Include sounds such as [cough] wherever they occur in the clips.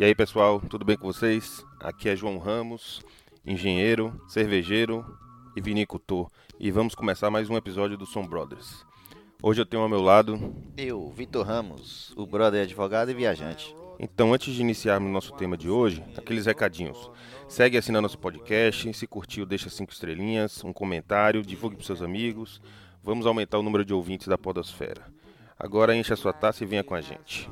E aí pessoal, tudo bem com vocês? Aqui é João Ramos, engenheiro, cervejeiro e vinicultor. E vamos começar mais um episódio do Som Brothers. Hoje eu tenho ao meu lado. Eu, Vitor Ramos, o brother advogado e viajante. Então, antes de iniciarmos nosso tema de hoje, aqueles recadinhos. Segue assinando nosso podcast, se curtiu, deixa cinco estrelinhas, um comentário, divulgue para seus amigos. Vamos aumentar o número de ouvintes da Podosfera. Agora enche a sua taça e venha com a gente.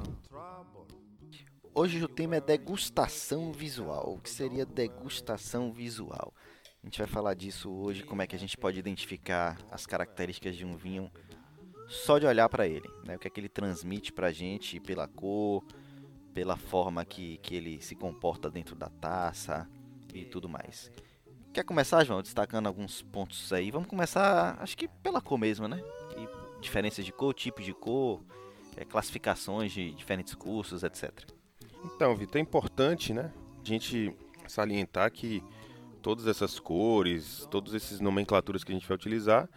Hoje o tema é degustação visual. O que seria degustação visual? A gente vai falar disso hoje, como é que a gente pode identificar as características de um vinho só de olhar para ele, né? O que é que ele transmite para a gente pela cor, pela forma que, que ele se comporta dentro da taça e tudo mais. Quer começar, João, destacando alguns pontos aí? Vamos começar, acho que pela cor mesmo, né? E diferenças de cor, tipos de cor, é, classificações de diferentes cursos, etc. Então, Vitor, é importante, né, a gente salientar que todas essas cores, todas essas nomenclaturas que a gente vai utilizar,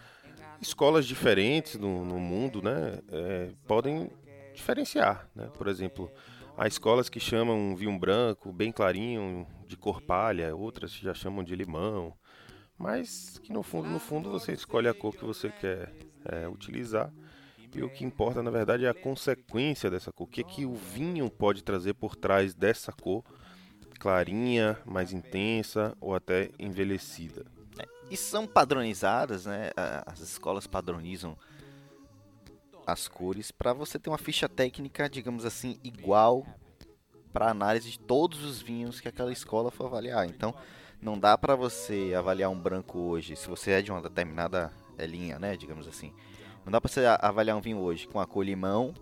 escolas diferentes no, no mundo, né, é, podem diferenciar, né? Por exemplo, há escolas que chamam um vinho branco bem clarinho, de cor palha, outras já chamam de limão, mas que no fundo, no fundo você escolhe a cor que você quer é, utilizar e o que importa, na verdade, é a consequência dessa cor. O que, é que o vinho pode trazer por trás dessa cor clarinha, mais intensa ou até envelhecida. É, e são padronizadas, né? As escolas padronizam as cores para você ter uma ficha técnica, digamos assim, igual para análise de todos os vinhos que aquela escola for avaliar. Então, não dá para você avaliar um branco hoje, se você é de uma determinada linha, né, digamos assim não dá para você avaliar um vinho hoje com a cor limão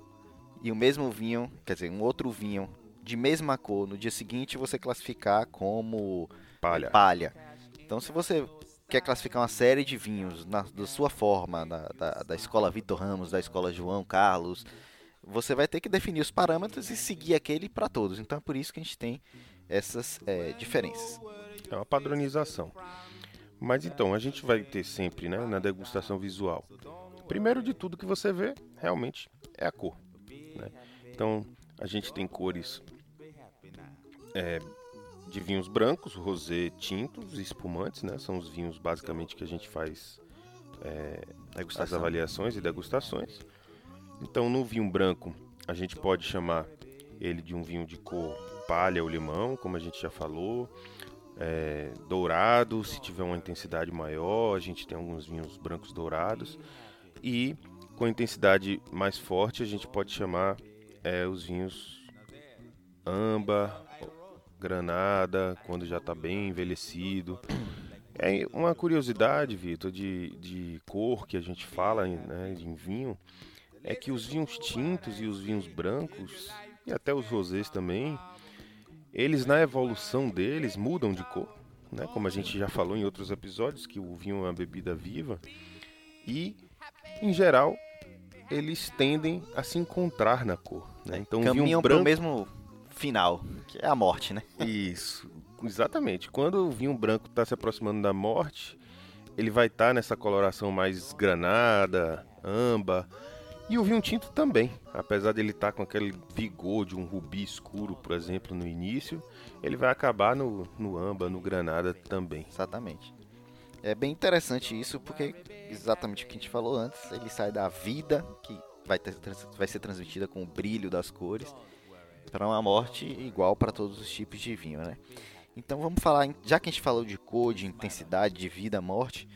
e o mesmo vinho, quer dizer, um outro vinho de mesma cor no dia seguinte você classificar como palha. palha. Então, se você quer classificar uma série de vinhos na, da sua forma, na, da, da escola Vitor Ramos, da escola João Carlos, você vai ter que definir os parâmetros e seguir aquele para todos. Então, é por isso que a gente tem essas é, diferenças. É uma padronização. Mas então, a gente vai ter sempre, né, na degustação visual, Primeiro de tudo que você vê, realmente, é a cor. Né? Então, a gente tem cores é, de vinhos brancos, rosé, tintos e espumantes, né? São os vinhos basicamente que a gente faz é, as avaliações e degustações. Então, no vinho branco, a gente pode chamar ele de um vinho de cor palha ou limão, como a gente já falou. É, dourado, se tiver uma intensidade maior, a gente tem alguns vinhos brancos dourados. E com intensidade mais forte a gente pode chamar é, os vinhos amba, granada, quando já está bem envelhecido. É uma curiosidade, Vitor, de, de cor que a gente fala né, em vinho, é que os vinhos tintos e os vinhos brancos, e até os rosés também, eles na evolução deles mudam de cor, né? como a gente já falou em outros episódios, que o vinho é uma bebida viva, e em geral, eles tendem a se encontrar na cor. Né? Então, Caminham branco... pro mesmo final, que é a morte, né? [laughs] Isso, exatamente. Quando o vinho branco está se aproximando da morte, ele vai estar tá nessa coloração mais granada, amba. E o vinho tinto também, apesar dele estar tá com aquele vigor de um rubi escuro, por exemplo, no início, ele vai acabar no, no amba, no granada também. Exatamente. É bem interessante isso, porque exatamente o que a gente falou antes, ele sai da vida, que vai, ter, vai ser transmitida com o brilho das cores, para uma morte igual para todos os tipos de vinho, né? Então vamos falar, já que a gente falou de cor, de intensidade, de vida, morte,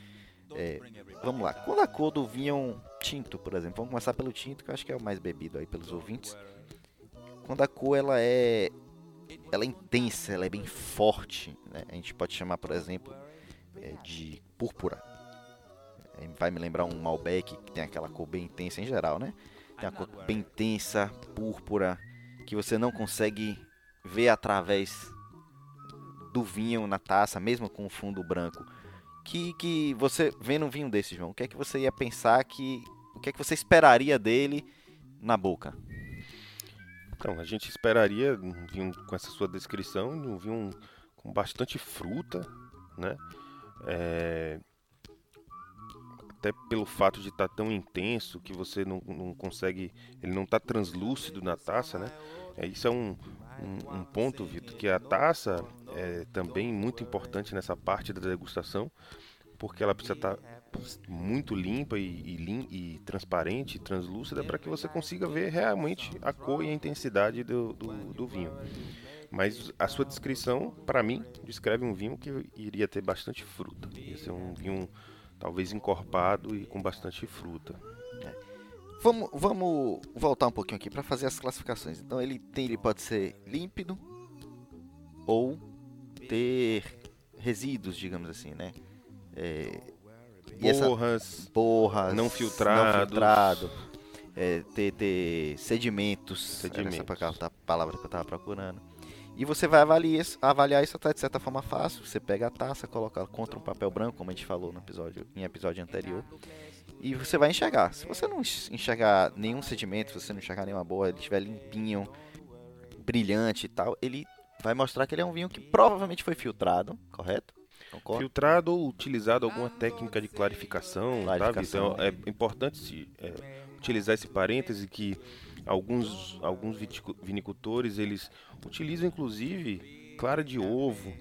é, vamos lá. Quando a cor do vinho é tinto, por exemplo, vamos começar pelo tinto, que eu acho que é o mais bebido aí pelos ouvintes. Quando a cor ela é, ela é intensa, ela é bem forte, né? a gente pode chamar, por exemplo, é, de púrpura. Vai me lembrar um Malbec que tem aquela cor bem intensa em geral, né? Tem a cor bem intensa, púrpura, que você não consegue ver através do vinho na taça, mesmo com o fundo branco. Que, que você vendo um vinho desse, João, o que é que você ia pensar que. O que é que você esperaria dele na boca? Então, a gente esperaria um vinho com essa sua descrição, um vinho com bastante fruta, né? É, até pelo fato de estar tá tão intenso que você não, não consegue, ele não está translúcido na taça, né? É, isso é um, um, um ponto, Vitor, que a taça é também muito importante nessa parte da degustação, porque ela precisa estar muito limpa e, e, e transparente, translúcida, para que você consiga ver realmente a cor e a intensidade do, do, do vinho. Mas a sua descrição, para mim, descreve um vinho que iria ter bastante fruta. Ia ser um vinho talvez encorpado e com bastante fruta. É. Vamos, vamos voltar um pouquinho aqui para fazer as classificações. Então ele tem, ele pode ser límpido ou ter resíduos, digamos assim, né? É, borras, essa, borras, não filtrados, não filtrado, é, ter, ter sedimentos, sedimentos. essa palavra que eu estava procurando. E você vai avaliar isso, avaliar isso até de certa forma fácil. Você pega a taça, coloca contra um papel branco, como a gente falou no episódio, em episódio anterior. E você vai enxergar. Se você não enxergar nenhum sedimento, se você não enxergar nenhuma boa, ele estiver limpinho, brilhante e tal, ele vai mostrar que ele é um vinho que provavelmente foi filtrado, correto? Concordo? Filtrado ou utilizado alguma técnica de clarificação, clarificação. Então é importante se, é, utilizar esse parêntese que alguns, alguns vinicultores eles utilizam inclusive clara de ovo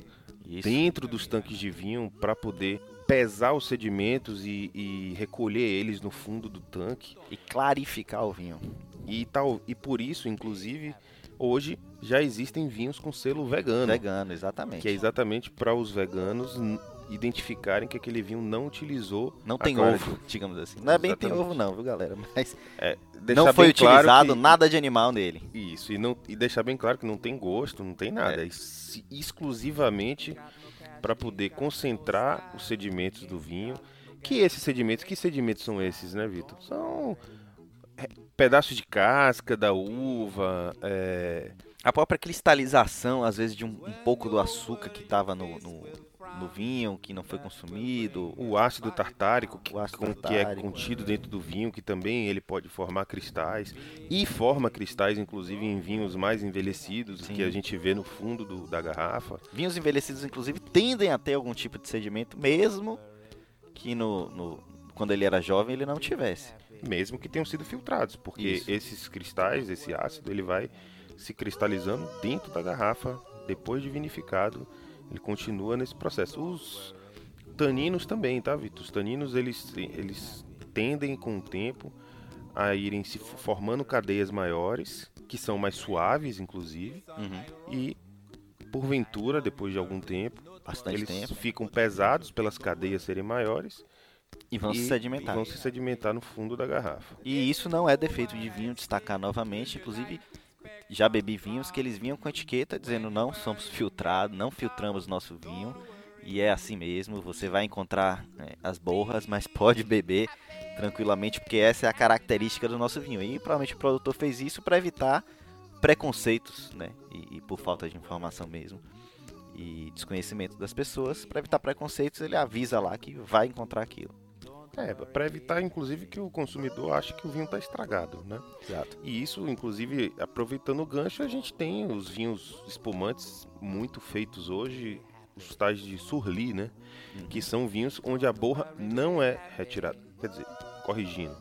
Isso. dentro dos tanques de vinho para poder pesar os sedimentos e, e, recolher eles no fundo do tanque e clarificar o vinho. E tal e por isso, inclusive, hoje já existem vinhos com selo vegano. Vegano, exatamente. Que é exatamente para os veganos identificarem que aquele vinho não utilizou. Não tem ovo, de... digamos assim. Não é bem tem ovo, não, viu, galera? Mas é, não foi utilizado claro que... nada de animal nele. Isso, e, não, e deixar bem claro que não tem gosto, não tem nada. É. exclusivamente para poder concentrar os sedimentos do vinho. Que esses sedimentos, que sedimentos são esses, né, Vitor? São é, pedaços de casca da uva, é... a própria cristalização, às vezes, de um, um pouco do açúcar que estava no, no no vinho que não foi consumido. O ácido tartárico, que, ácido tartárico, que é contido dentro do vinho, que também ele pode formar cristais. E forma cristais, inclusive, em vinhos mais envelhecidos, Sim. que a gente vê no fundo do, da garrafa. Vinhos envelhecidos, inclusive, tendem a ter algum tipo de sedimento, mesmo que no, no quando ele era jovem ele não tivesse. Mesmo que tenham sido filtrados, porque Isso. esses cristais, esse ácido, ele vai se cristalizando dentro da garrafa depois de vinificado ele continua nesse processo. Os taninos também, tá, Vitor? Os taninos eles, eles tendem com o tempo a irem se formando cadeias maiores, que são mais suaves, inclusive, uhum. e porventura, depois de algum tempo, Bastante eles tempo. ficam pesados pelas cadeias serem maiores. E vão e, se sedimentar. vão se sedimentar no fundo da garrafa. E isso não é defeito de vinho, destacar novamente. Inclusive, já bebi vinhos que eles vinham com etiqueta dizendo não somos filtrados, não filtramos nosso vinho. E é assim mesmo, você vai encontrar né, as borras, mas [laughs] pode beber tranquilamente, porque essa é a característica do nosso vinho. E provavelmente o produtor fez isso para evitar preconceitos, né? E, e, por falta de informação mesmo. E desconhecimento das pessoas, para evitar preconceitos, ele avisa lá que vai encontrar aquilo. É, para evitar, inclusive, que o consumidor ache que o vinho está estragado, né? Exato. E isso, inclusive, aproveitando o gancho, a gente tem os vinhos espumantes muito feitos hoje, os tais de surli, né? Uhum. Que são vinhos onde a borra não é retirada. Quer dizer, corrigindo,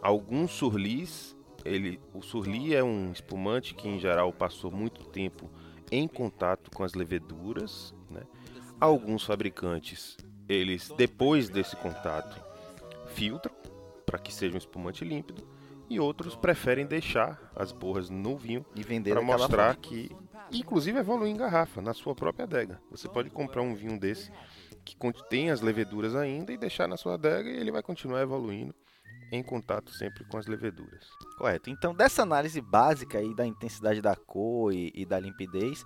alguns surlis, ele, o surli é um espumante que, em geral, passou muito tempo em contato com as leveduras, né? Alguns fabricantes eles, depois desse contato, filtram para que seja um espumante límpido e outros preferem deixar as borras no vinho e vender para mostrar que, inclusive, evolui em garrafa na sua própria adega. Você pode comprar um vinho desse que contém as leveduras ainda e deixar na sua adega e ele vai continuar evoluindo em contato sempre com as leveduras. Correto. Então, dessa análise básica aí da intensidade da cor e, e da limpidez,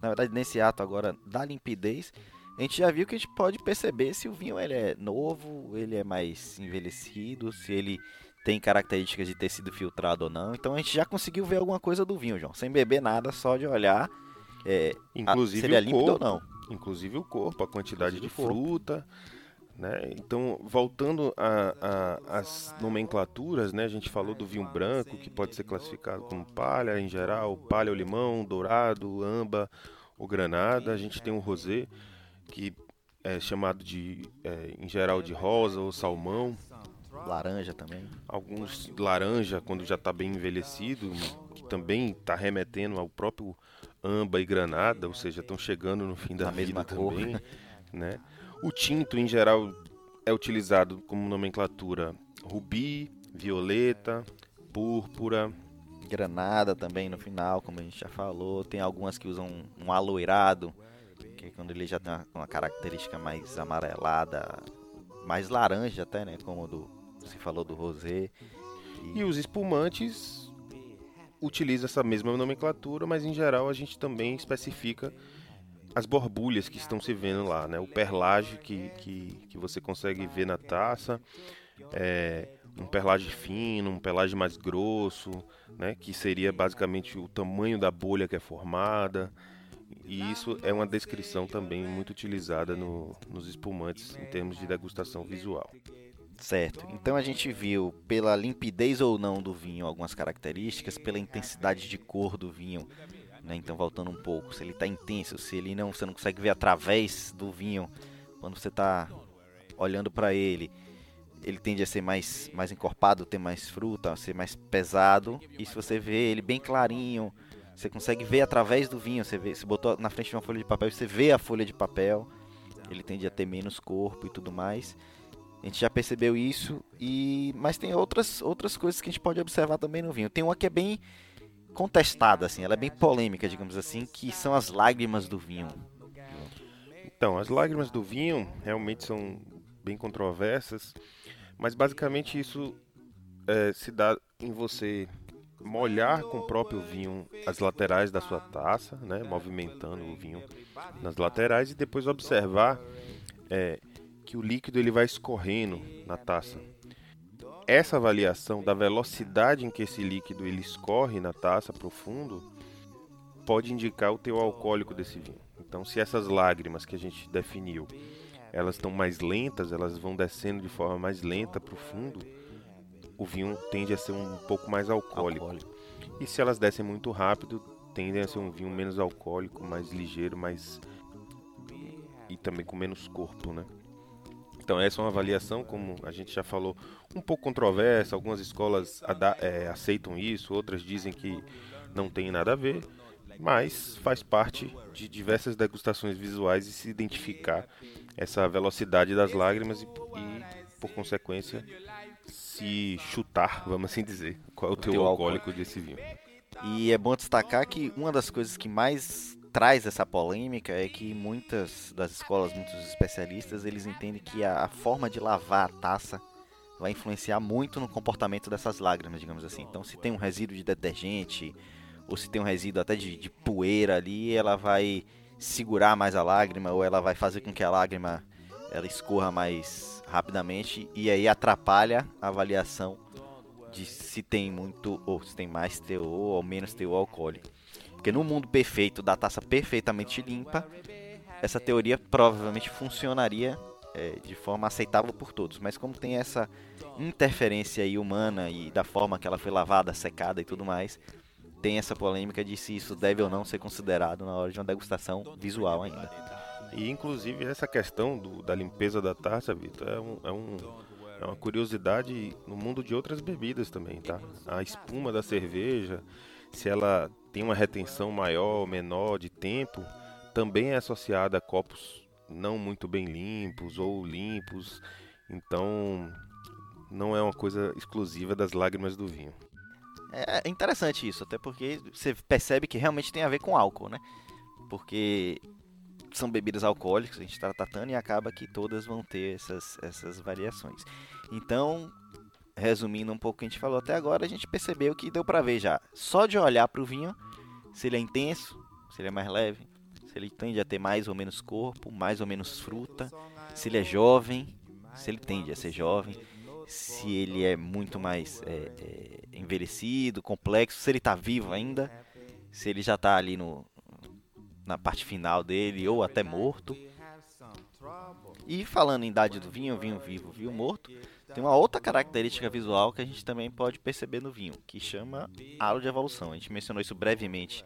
na verdade, nesse ato agora da limpidez, a gente já viu que a gente pode perceber se o vinho ele é novo, ele é mais envelhecido, se ele tem características de ter sido filtrado ou não. Então a gente já conseguiu ver alguma coisa do vinho, João, sem beber nada, só de olhar é, inclusive a, se ele é límpido corpo, ou não. Inclusive o corpo, a quantidade inclusive de fruta. Né? Então, voltando às nomenclaturas, né? a gente falou do vinho branco, que pode ser classificado como palha em geral, palha ou limão, dourado, amba ou granada. A gente tem o rosé, que é chamado de, é, em geral, de rosa ou salmão. Laranja também. Alguns laranja, quando já está bem envelhecido, que também está remetendo ao próprio amba e granada, ou seja, estão chegando no fim da vida mesma cor. também, [laughs] né? O tinto em geral é utilizado como nomenclatura rubi, violeta, púrpura, Granada também no final, como a gente já falou. Tem algumas que usam um aloirado, que quando ele já tem uma, uma característica mais amarelada, mais laranja até, né? Como do, você falou do rosé. E os espumantes utilizam essa mesma nomenclatura, mas em geral a gente também especifica as borbulhas que estão se vendo lá, né? O perlage que, que, que você consegue ver na taça, é, um perlage fino, um perlage mais grosso, né? Que seria basicamente o tamanho da bolha que é formada. E isso é uma descrição também muito utilizada no, nos espumantes em termos de degustação visual. Certo. Então a gente viu pela limpidez ou não do vinho algumas características, pela intensidade de cor do vinho. Né? Então voltando um pouco, se ele está intenso, se ele não, você não consegue ver através do vinho quando você está olhando para ele, ele tende a ser mais, mais encorpado, ter mais fruta, ser mais pesado. E se você vê ele bem clarinho, você consegue ver através do vinho. Você, vê, você botou na frente de uma folha de papel, você vê a folha de papel. Ele tende a ter menos corpo e tudo mais. A gente já percebeu isso, e mas tem outras, outras coisas que a gente pode observar também no vinho. Tem uma que é bem contestada, assim, ela é bem polêmica, digamos assim, que são as lágrimas do vinho. Então, as lágrimas do vinho realmente são bem controversas, mas basicamente isso é, se dá em você molhar com o próprio vinho as laterais da sua taça, né, movimentando o vinho nas laterais e depois observar é, que o líquido ele vai escorrendo na taça. Essa avaliação da velocidade em que esse líquido ele escorre na taça profundo pode indicar o teor alcoólico desse vinho. Então, se essas lágrimas que a gente definiu, elas estão mais lentas, elas vão descendo de forma mais lenta para o fundo, o vinho tende a ser um pouco mais alcoólico. Alcoólico. E se elas descem muito rápido, tendem a ser um vinho menos alcoólico, mais ligeiro, mais e também com menos corpo, né? Então essa é uma avaliação, como a gente já falou, um pouco controversa. Algumas escolas é, aceitam isso, outras dizem que não tem nada a ver, mas faz parte de diversas degustações visuais e se identificar essa velocidade das lágrimas e, e, por consequência, se chutar, vamos assim dizer, qual é o, teu teor alcoólico desse vinho. E é bom destacar que uma das coisas que mais traz essa polêmica é que muitas das escolas, muitos especialistas, eles entendem que a, a forma de lavar a taça vai influenciar muito no comportamento dessas lágrimas, digamos assim. Então, se tem um resíduo de detergente ou se tem um resíduo até de, de poeira ali, ela vai segurar mais a lágrima ou ela vai fazer com que a lágrima ela escorra mais rapidamente e aí atrapalha a avaliação de se tem muito ou se tem mais teor ou menos teor alcoólico. Porque no mundo perfeito, da taça perfeitamente limpa, essa teoria provavelmente funcionaria é, de forma aceitável por todos. Mas como tem essa interferência humana e da forma que ela foi lavada, secada e tudo mais, tem essa polêmica de se isso deve ou não ser considerado na hora de uma degustação visual ainda. E inclusive essa questão do- da limpeza da taça, Vitor, é, um, é, um- é uma curiosidade no mundo de outras bebidas também, tá? A espuma da cerveja, se ela tem uma retenção maior ou menor de tempo, também é associada a copos não muito bem limpos ou limpos. Então, não é uma coisa exclusiva das lágrimas do vinho. É interessante isso, até porque você percebe que realmente tem a ver com álcool, né? Porque são bebidas alcoólicas, a gente está tratando e acaba que todas vão ter essas, essas variações. Então, resumindo um pouco o que a gente falou até agora, a gente percebeu que deu para ver já, só de olhar para o vinho, se ele é intenso, se ele é mais leve, se ele tende a ter mais ou menos corpo, mais ou menos fruta, se ele é jovem, se ele tende a ser jovem, se ele é muito mais é, é, envelhecido, complexo, se ele está vivo ainda, se ele já está ali no, na parte final dele ou até morto. E falando em idade do vinho, vinho vivo, vinho morto, tem uma outra característica visual que a gente também pode perceber no vinho, que chama halo de evolução. A gente mencionou isso brevemente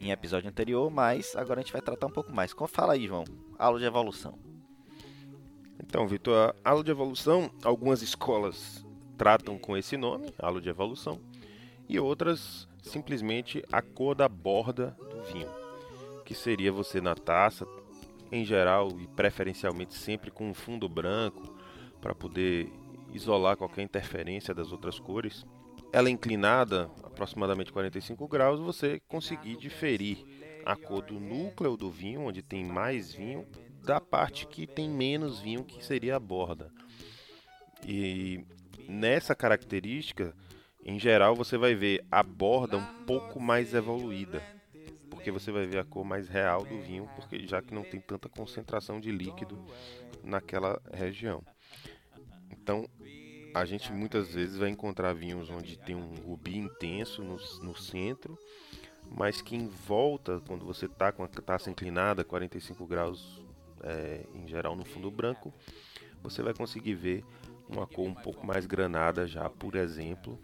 em episódio anterior, mas agora a gente vai tratar um pouco mais. Fala aí, João? Halo de evolução. Então, Vitor, halo de evolução, algumas escolas tratam com esse nome, halo de evolução, e outras simplesmente a cor da borda do vinho, que seria você na taça, em geral e preferencialmente sempre com um fundo branco para poder isolar qualquer interferência das outras cores. Ela é inclinada aproximadamente 45 graus, você conseguir diferir a cor do núcleo do vinho, onde tem mais vinho, da parte que tem menos vinho, que seria a borda. E nessa característica, em geral, você vai ver a borda um pouco mais evoluída, porque você vai ver a cor mais real do vinho, porque já que não tem tanta concentração de líquido naquela região. Então, a gente muitas vezes vai encontrar vinhos onde tem um rubi intenso no, no centro, mas que em volta, quando você está com a taça inclinada, 45 graus é, em geral no fundo branco, você vai conseguir ver uma cor um pouco mais granada já, por exemplo,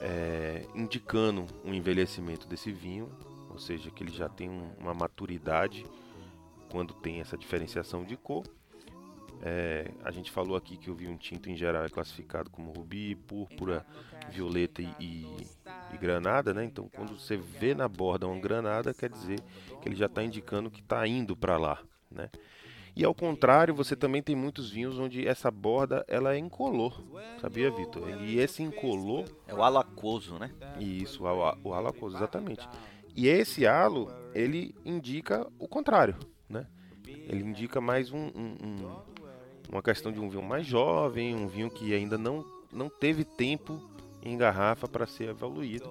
é, indicando um envelhecimento desse vinho, ou seja, que ele já tem um, uma maturidade quando tem essa diferenciação de cor. É, a gente falou aqui que o vinho tinto em geral é classificado como rubi, púrpura, violeta e, e, e granada, né? Então, quando você vê na borda uma granada, quer dizer que ele já está indicando que está indo para lá, né? E ao contrário, você também tem muitos vinhos onde essa borda ela é incolor, sabia, Vitor? E esse incolor é o alacoso, né? Isso, o, o alacoso, exatamente. E esse halo ele indica o contrário, né? Ele indica mais um, um, um, uma questão de um vinho mais jovem, um vinho que ainda não não teve tempo em garrafa para ser evoluído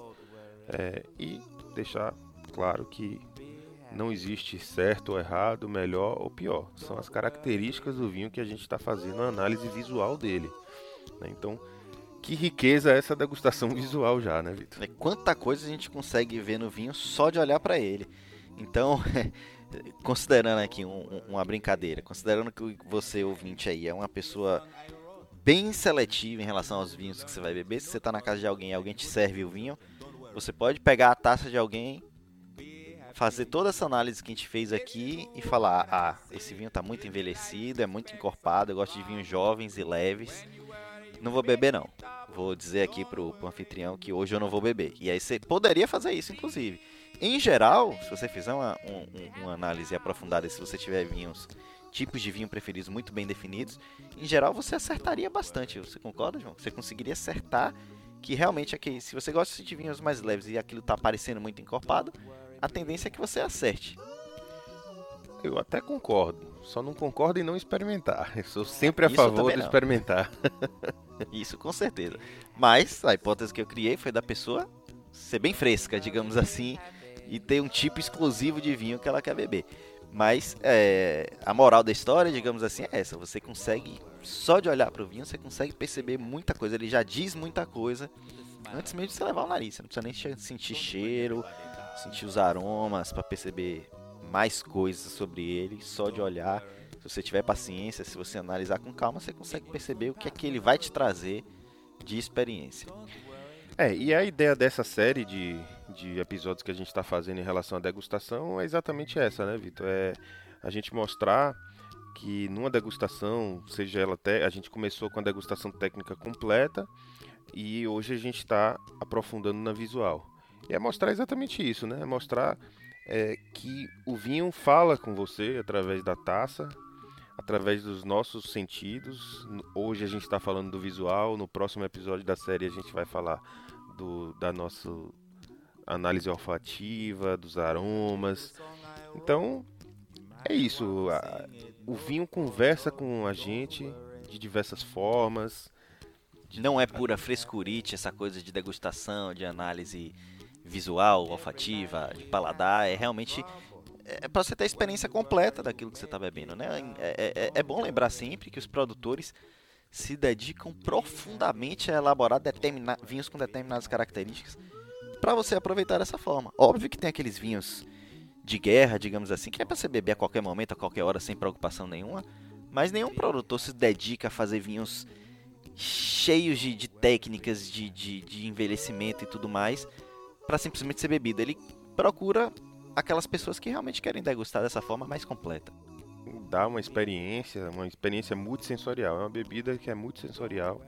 é, e deixar claro que não existe certo ou errado, melhor ou pior. São as características do vinho que a gente está fazendo a análise visual dele. Né? Então, que riqueza é essa degustação [laughs] visual já, né, Vitor? É, quanta coisa a gente consegue ver no vinho só de olhar para ele. Então, [laughs] considerando aqui um, uma brincadeira, considerando que você, ouvinte aí, é uma pessoa bem seletiva em relação aos vinhos que você vai beber, se você está na casa de alguém e alguém te serve o vinho, você pode pegar a taça de alguém fazer toda essa análise que a gente fez aqui e falar: ah, esse vinho está muito envelhecido, é muito encorpado, eu gosto de vinhos jovens e leves. Não vou beber, não. Vou dizer aqui pro, pro anfitrião que hoje eu não vou beber. E aí você poderia fazer isso, inclusive. Em geral, se você fizer uma, um, uma análise aprofundada, se você tiver vinhos, tipos de vinho preferidos muito bem definidos, em geral você acertaria bastante. Você concorda, João? Você conseguiria acertar que realmente aqui, se você gosta de vinhos mais leves e aquilo está parecendo muito encorpado, a tendência é que você acerte. Eu até concordo, só não concordo em não experimentar. Eu sou sempre a Isso favor de experimentar. [laughs] Isso, com certeza. Mas a hipótese que eu criei foi da pessoa ser bem fresca, digamos assim, e ter um tipo exclusivo de vinho que ela quer beber. Mas é, a moral da história, digamos assim, é essa. Você consegue, só de olhar para o vinho, você consegue perceber muita coisa. Ele já diz muita coisa antes mesmo de você levar o nariz. Você não precisa nem sentir cheiro, sentir os aromas para perceber mais coisas sobre ele, só de olhar. Se você tiver paciência, se você analisar com calma, você consegue perceber o que é que ele vai te trazer de experiência. É, e a ideia dessa série de, de episódios que a gente está fazendo em relação à degustação é exatamente essa, né, Vitor? É a gente mostrar que numa degustação, seja ela até. A gente começou com a degustação técnica completa e hoje a gente está aprofundando na visual. E é mostrar exatamente isso, né? É mostrar é, que o vinho fala com você através da taça, através dos nossos sentidos. Hoje a gente está falando do visual, no próximo episódio da série a gente vai falar do, da nossa análise olfativa, dos aromas. Então, é isso. O vinho conversa com a gente de diversas formas. Não é pura frescurite essa coisa de degustação, de análise visual, olfativa, de paladar, é realmente é para você ter a experiência completa daquilo que você está bebendo, né? É, é, é, bom lembrar sempre que os produtores se dedicam profundamente a elaborar vinhos com determinadas características para você aproveitar dessa forma. Óbvio que tem aqueles vinhos de guerra, digamos assim, que é para você beber a qualquer momento, a qualquer hora, sem preocupação nenhuma. Mas nenhum produtor se dedica a fazer vinhos cheios de, de técnicas de, de, de envelhecimento e tudo mais para simplesmente ser bebida. Ele procura aquelas pessoas que realmente querem degustar dessa forma mais completa. Dá uma experiência, uma experiência multissensorial. É uma bebida que é multissensorial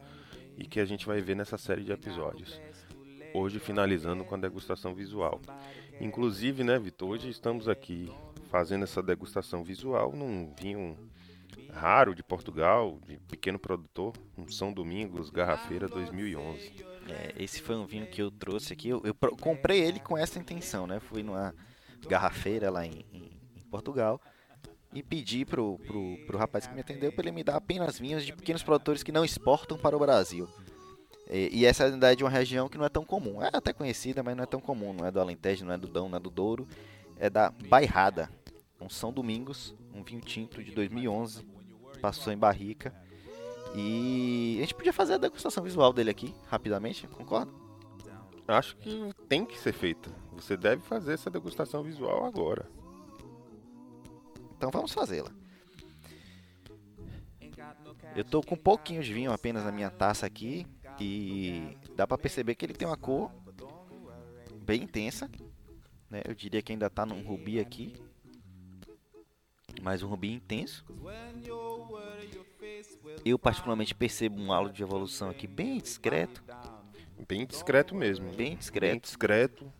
e que a gente vai ver nessa série de episódios. hoje finalizando com a degustação visual. Inclusive, né, Vitor, hoje estamos aqui fazendo essa degustação visual num vinho raro de Portugal, de pequeno produtor, um São Domingos Garrafeira 2011. É, esse foi um vinho que eu trouxe aqui. Eu, eu comprei ele com essa intenção, né? Fui numa garrafeira lá em, em, em Portugal e pedi pro, pro, pro rapaz que me atendeu para ele me dar apenas vinhos de pequenos produtores que não exportam para o Brasil. E, e essa é de uma região que não é tão comum. É até conhecida, mas não é tão comum. Não é do Alentejo, não é do Dão, não é do Douro. É da Bairrada. Um São Domingos, um vinho tinto de 2011. Passou em barrica. E a gente podia fazer a degustação visual dele aqui, rapidamente, concorda? Acho que tem que ser feita. Você deve fazer essa degustação visual agora. Então vamos fazê-la. Eu tô com um pouquinho de vinho apenas na minha taça aqui e dá para perceber que ele tem uma cor bem intensa, né? Eu diria que ainda tá num rubi aqui, mas um rubi intenso. Eu particularmente percebo um halo de evolução aqui bem discreto. Bem discreto mesmo. Bem discreto. Bem discreto.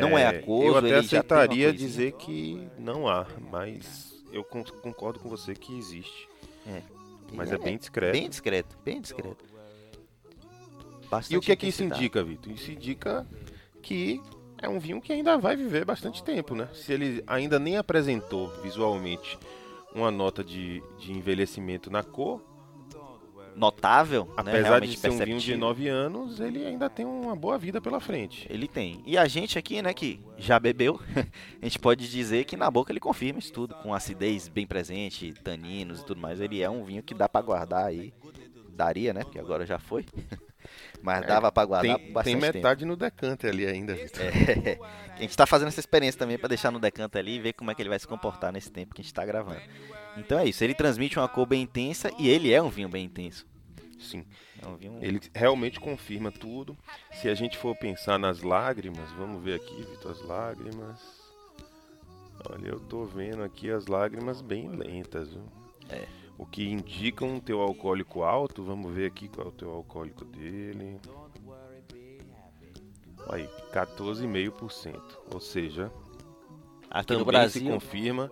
Não é, é aquoso, Eu até aceitaria dizer que não há, mas eu concordo com você que existe. É. Mas é, é, bem discreto. Bem discreto, bem discreto. Bastante e o que é que isso indica, Vitor? Isso indica que é um vinho que ainda vai viver bastante tempo, né? Se ele ainda nem apresentou visualmente uma nota de, de envelhecimento na cor, notável, né, apesar né, de ser um vinho de 9 anos, ele ainda tem uma boa vida pela frente. Ele tem. E a gente aqui, né, que já bebeu, [laughs] a gente pode dizer que na boca ele confirma isso tudo, com acidez bem presente, taninos e tudo mais. Ele é um vinho que dá para guardar aí. Daria, né? Porque agora já foi. [laughs] Mas é, dava para guardar tem, bastante Tem metade tempo. no decanter ali ainda. É, [laughs] a gente está fazendo essa experiência também para deixar no decanter ali e ver como é que ele vai se comportar nesse tempo que a gente está gravando. Então é isso, ele transmite uma cor bem intensa e ele é um vinho bem intenso. Sim. É um vinho... Ele realmente confirma tudo. Se a gente for pensar nas lágrimas, vamos ver aqui, Vitor, as lágrimas. Olha, eu tô vendo aqui as lágrimas bem lentas, viu? É o que indica um teu alcoólico alto. Vamos ver aqui qual é o teu alcoólico dele. Aí, 14,5%. Ou seja, aqui também no Brasil se confirma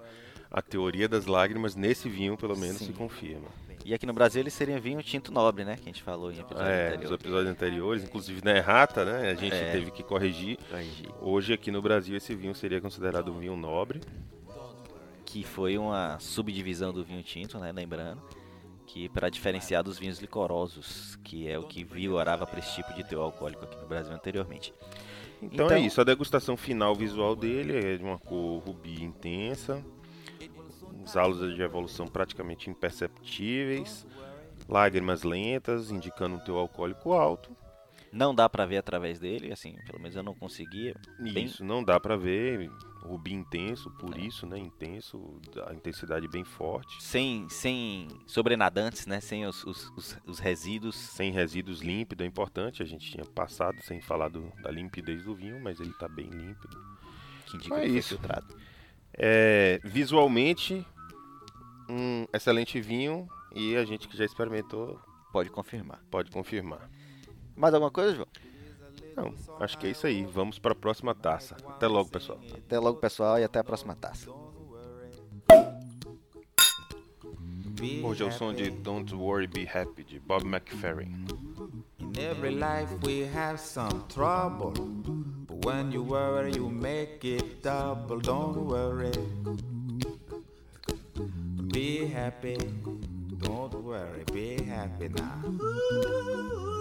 a teoria das lágrimas nesse vinho, pelo menos Sim. se confirma. E aqui no Brasil ele seria vinho tinto nobre, né? Que a gente falou em episódios é, anteriores. nos episódios anteriores, inclusive na errata, né? A gente é. teve que corrigir. corrigir. Hoje aqui no Brasil esse vinho seria considerado um vinho nobre que foi uma subdivisão do vinho tinto, né, lembrando, que para diferenciar dos vinhos licorosos, que é o que vigorava para esse tipo de teu alcoólico aqui no Brasil anteriormente. Então, então, é isso, a degustação final visual dele é de uma cor rubi intensa, os halos de evolução praticamente imperceptíveis, lágrimas lentas, indicando um teu alcoólico alto. Não dá para ver através dele, assim, pelo menos eu não conseguia. Isso, bem... não dá para ver, rubi intenso, por é. isso, né? Intenso, a intensidade bem forte. Sem, sem sobrenadantes, né? Sem os, os, os, os resíduos. Sem resíduos límpido, é importante. A gente tinha passado sem falar do, da limpidez do vinho, mas ele está bem límpido. Que indica é que isso. filtrado. É, visualmente, um excelente vinho e a gente que já experimentou... Pode confirmar. Pode confirmar. Mais alguma coisa, João? Não, acho que é isso aí. Vamos para a próxima taça. Até logo, pessoal. Até logo, pessoal, e até a próxima taça. Hoje é o som de Don't Worry Be Happy de Bob McFerrin. In every life we have some trouble. But when you worry, you make it double. Don't worry. Be happy. Don't worry, be happy now.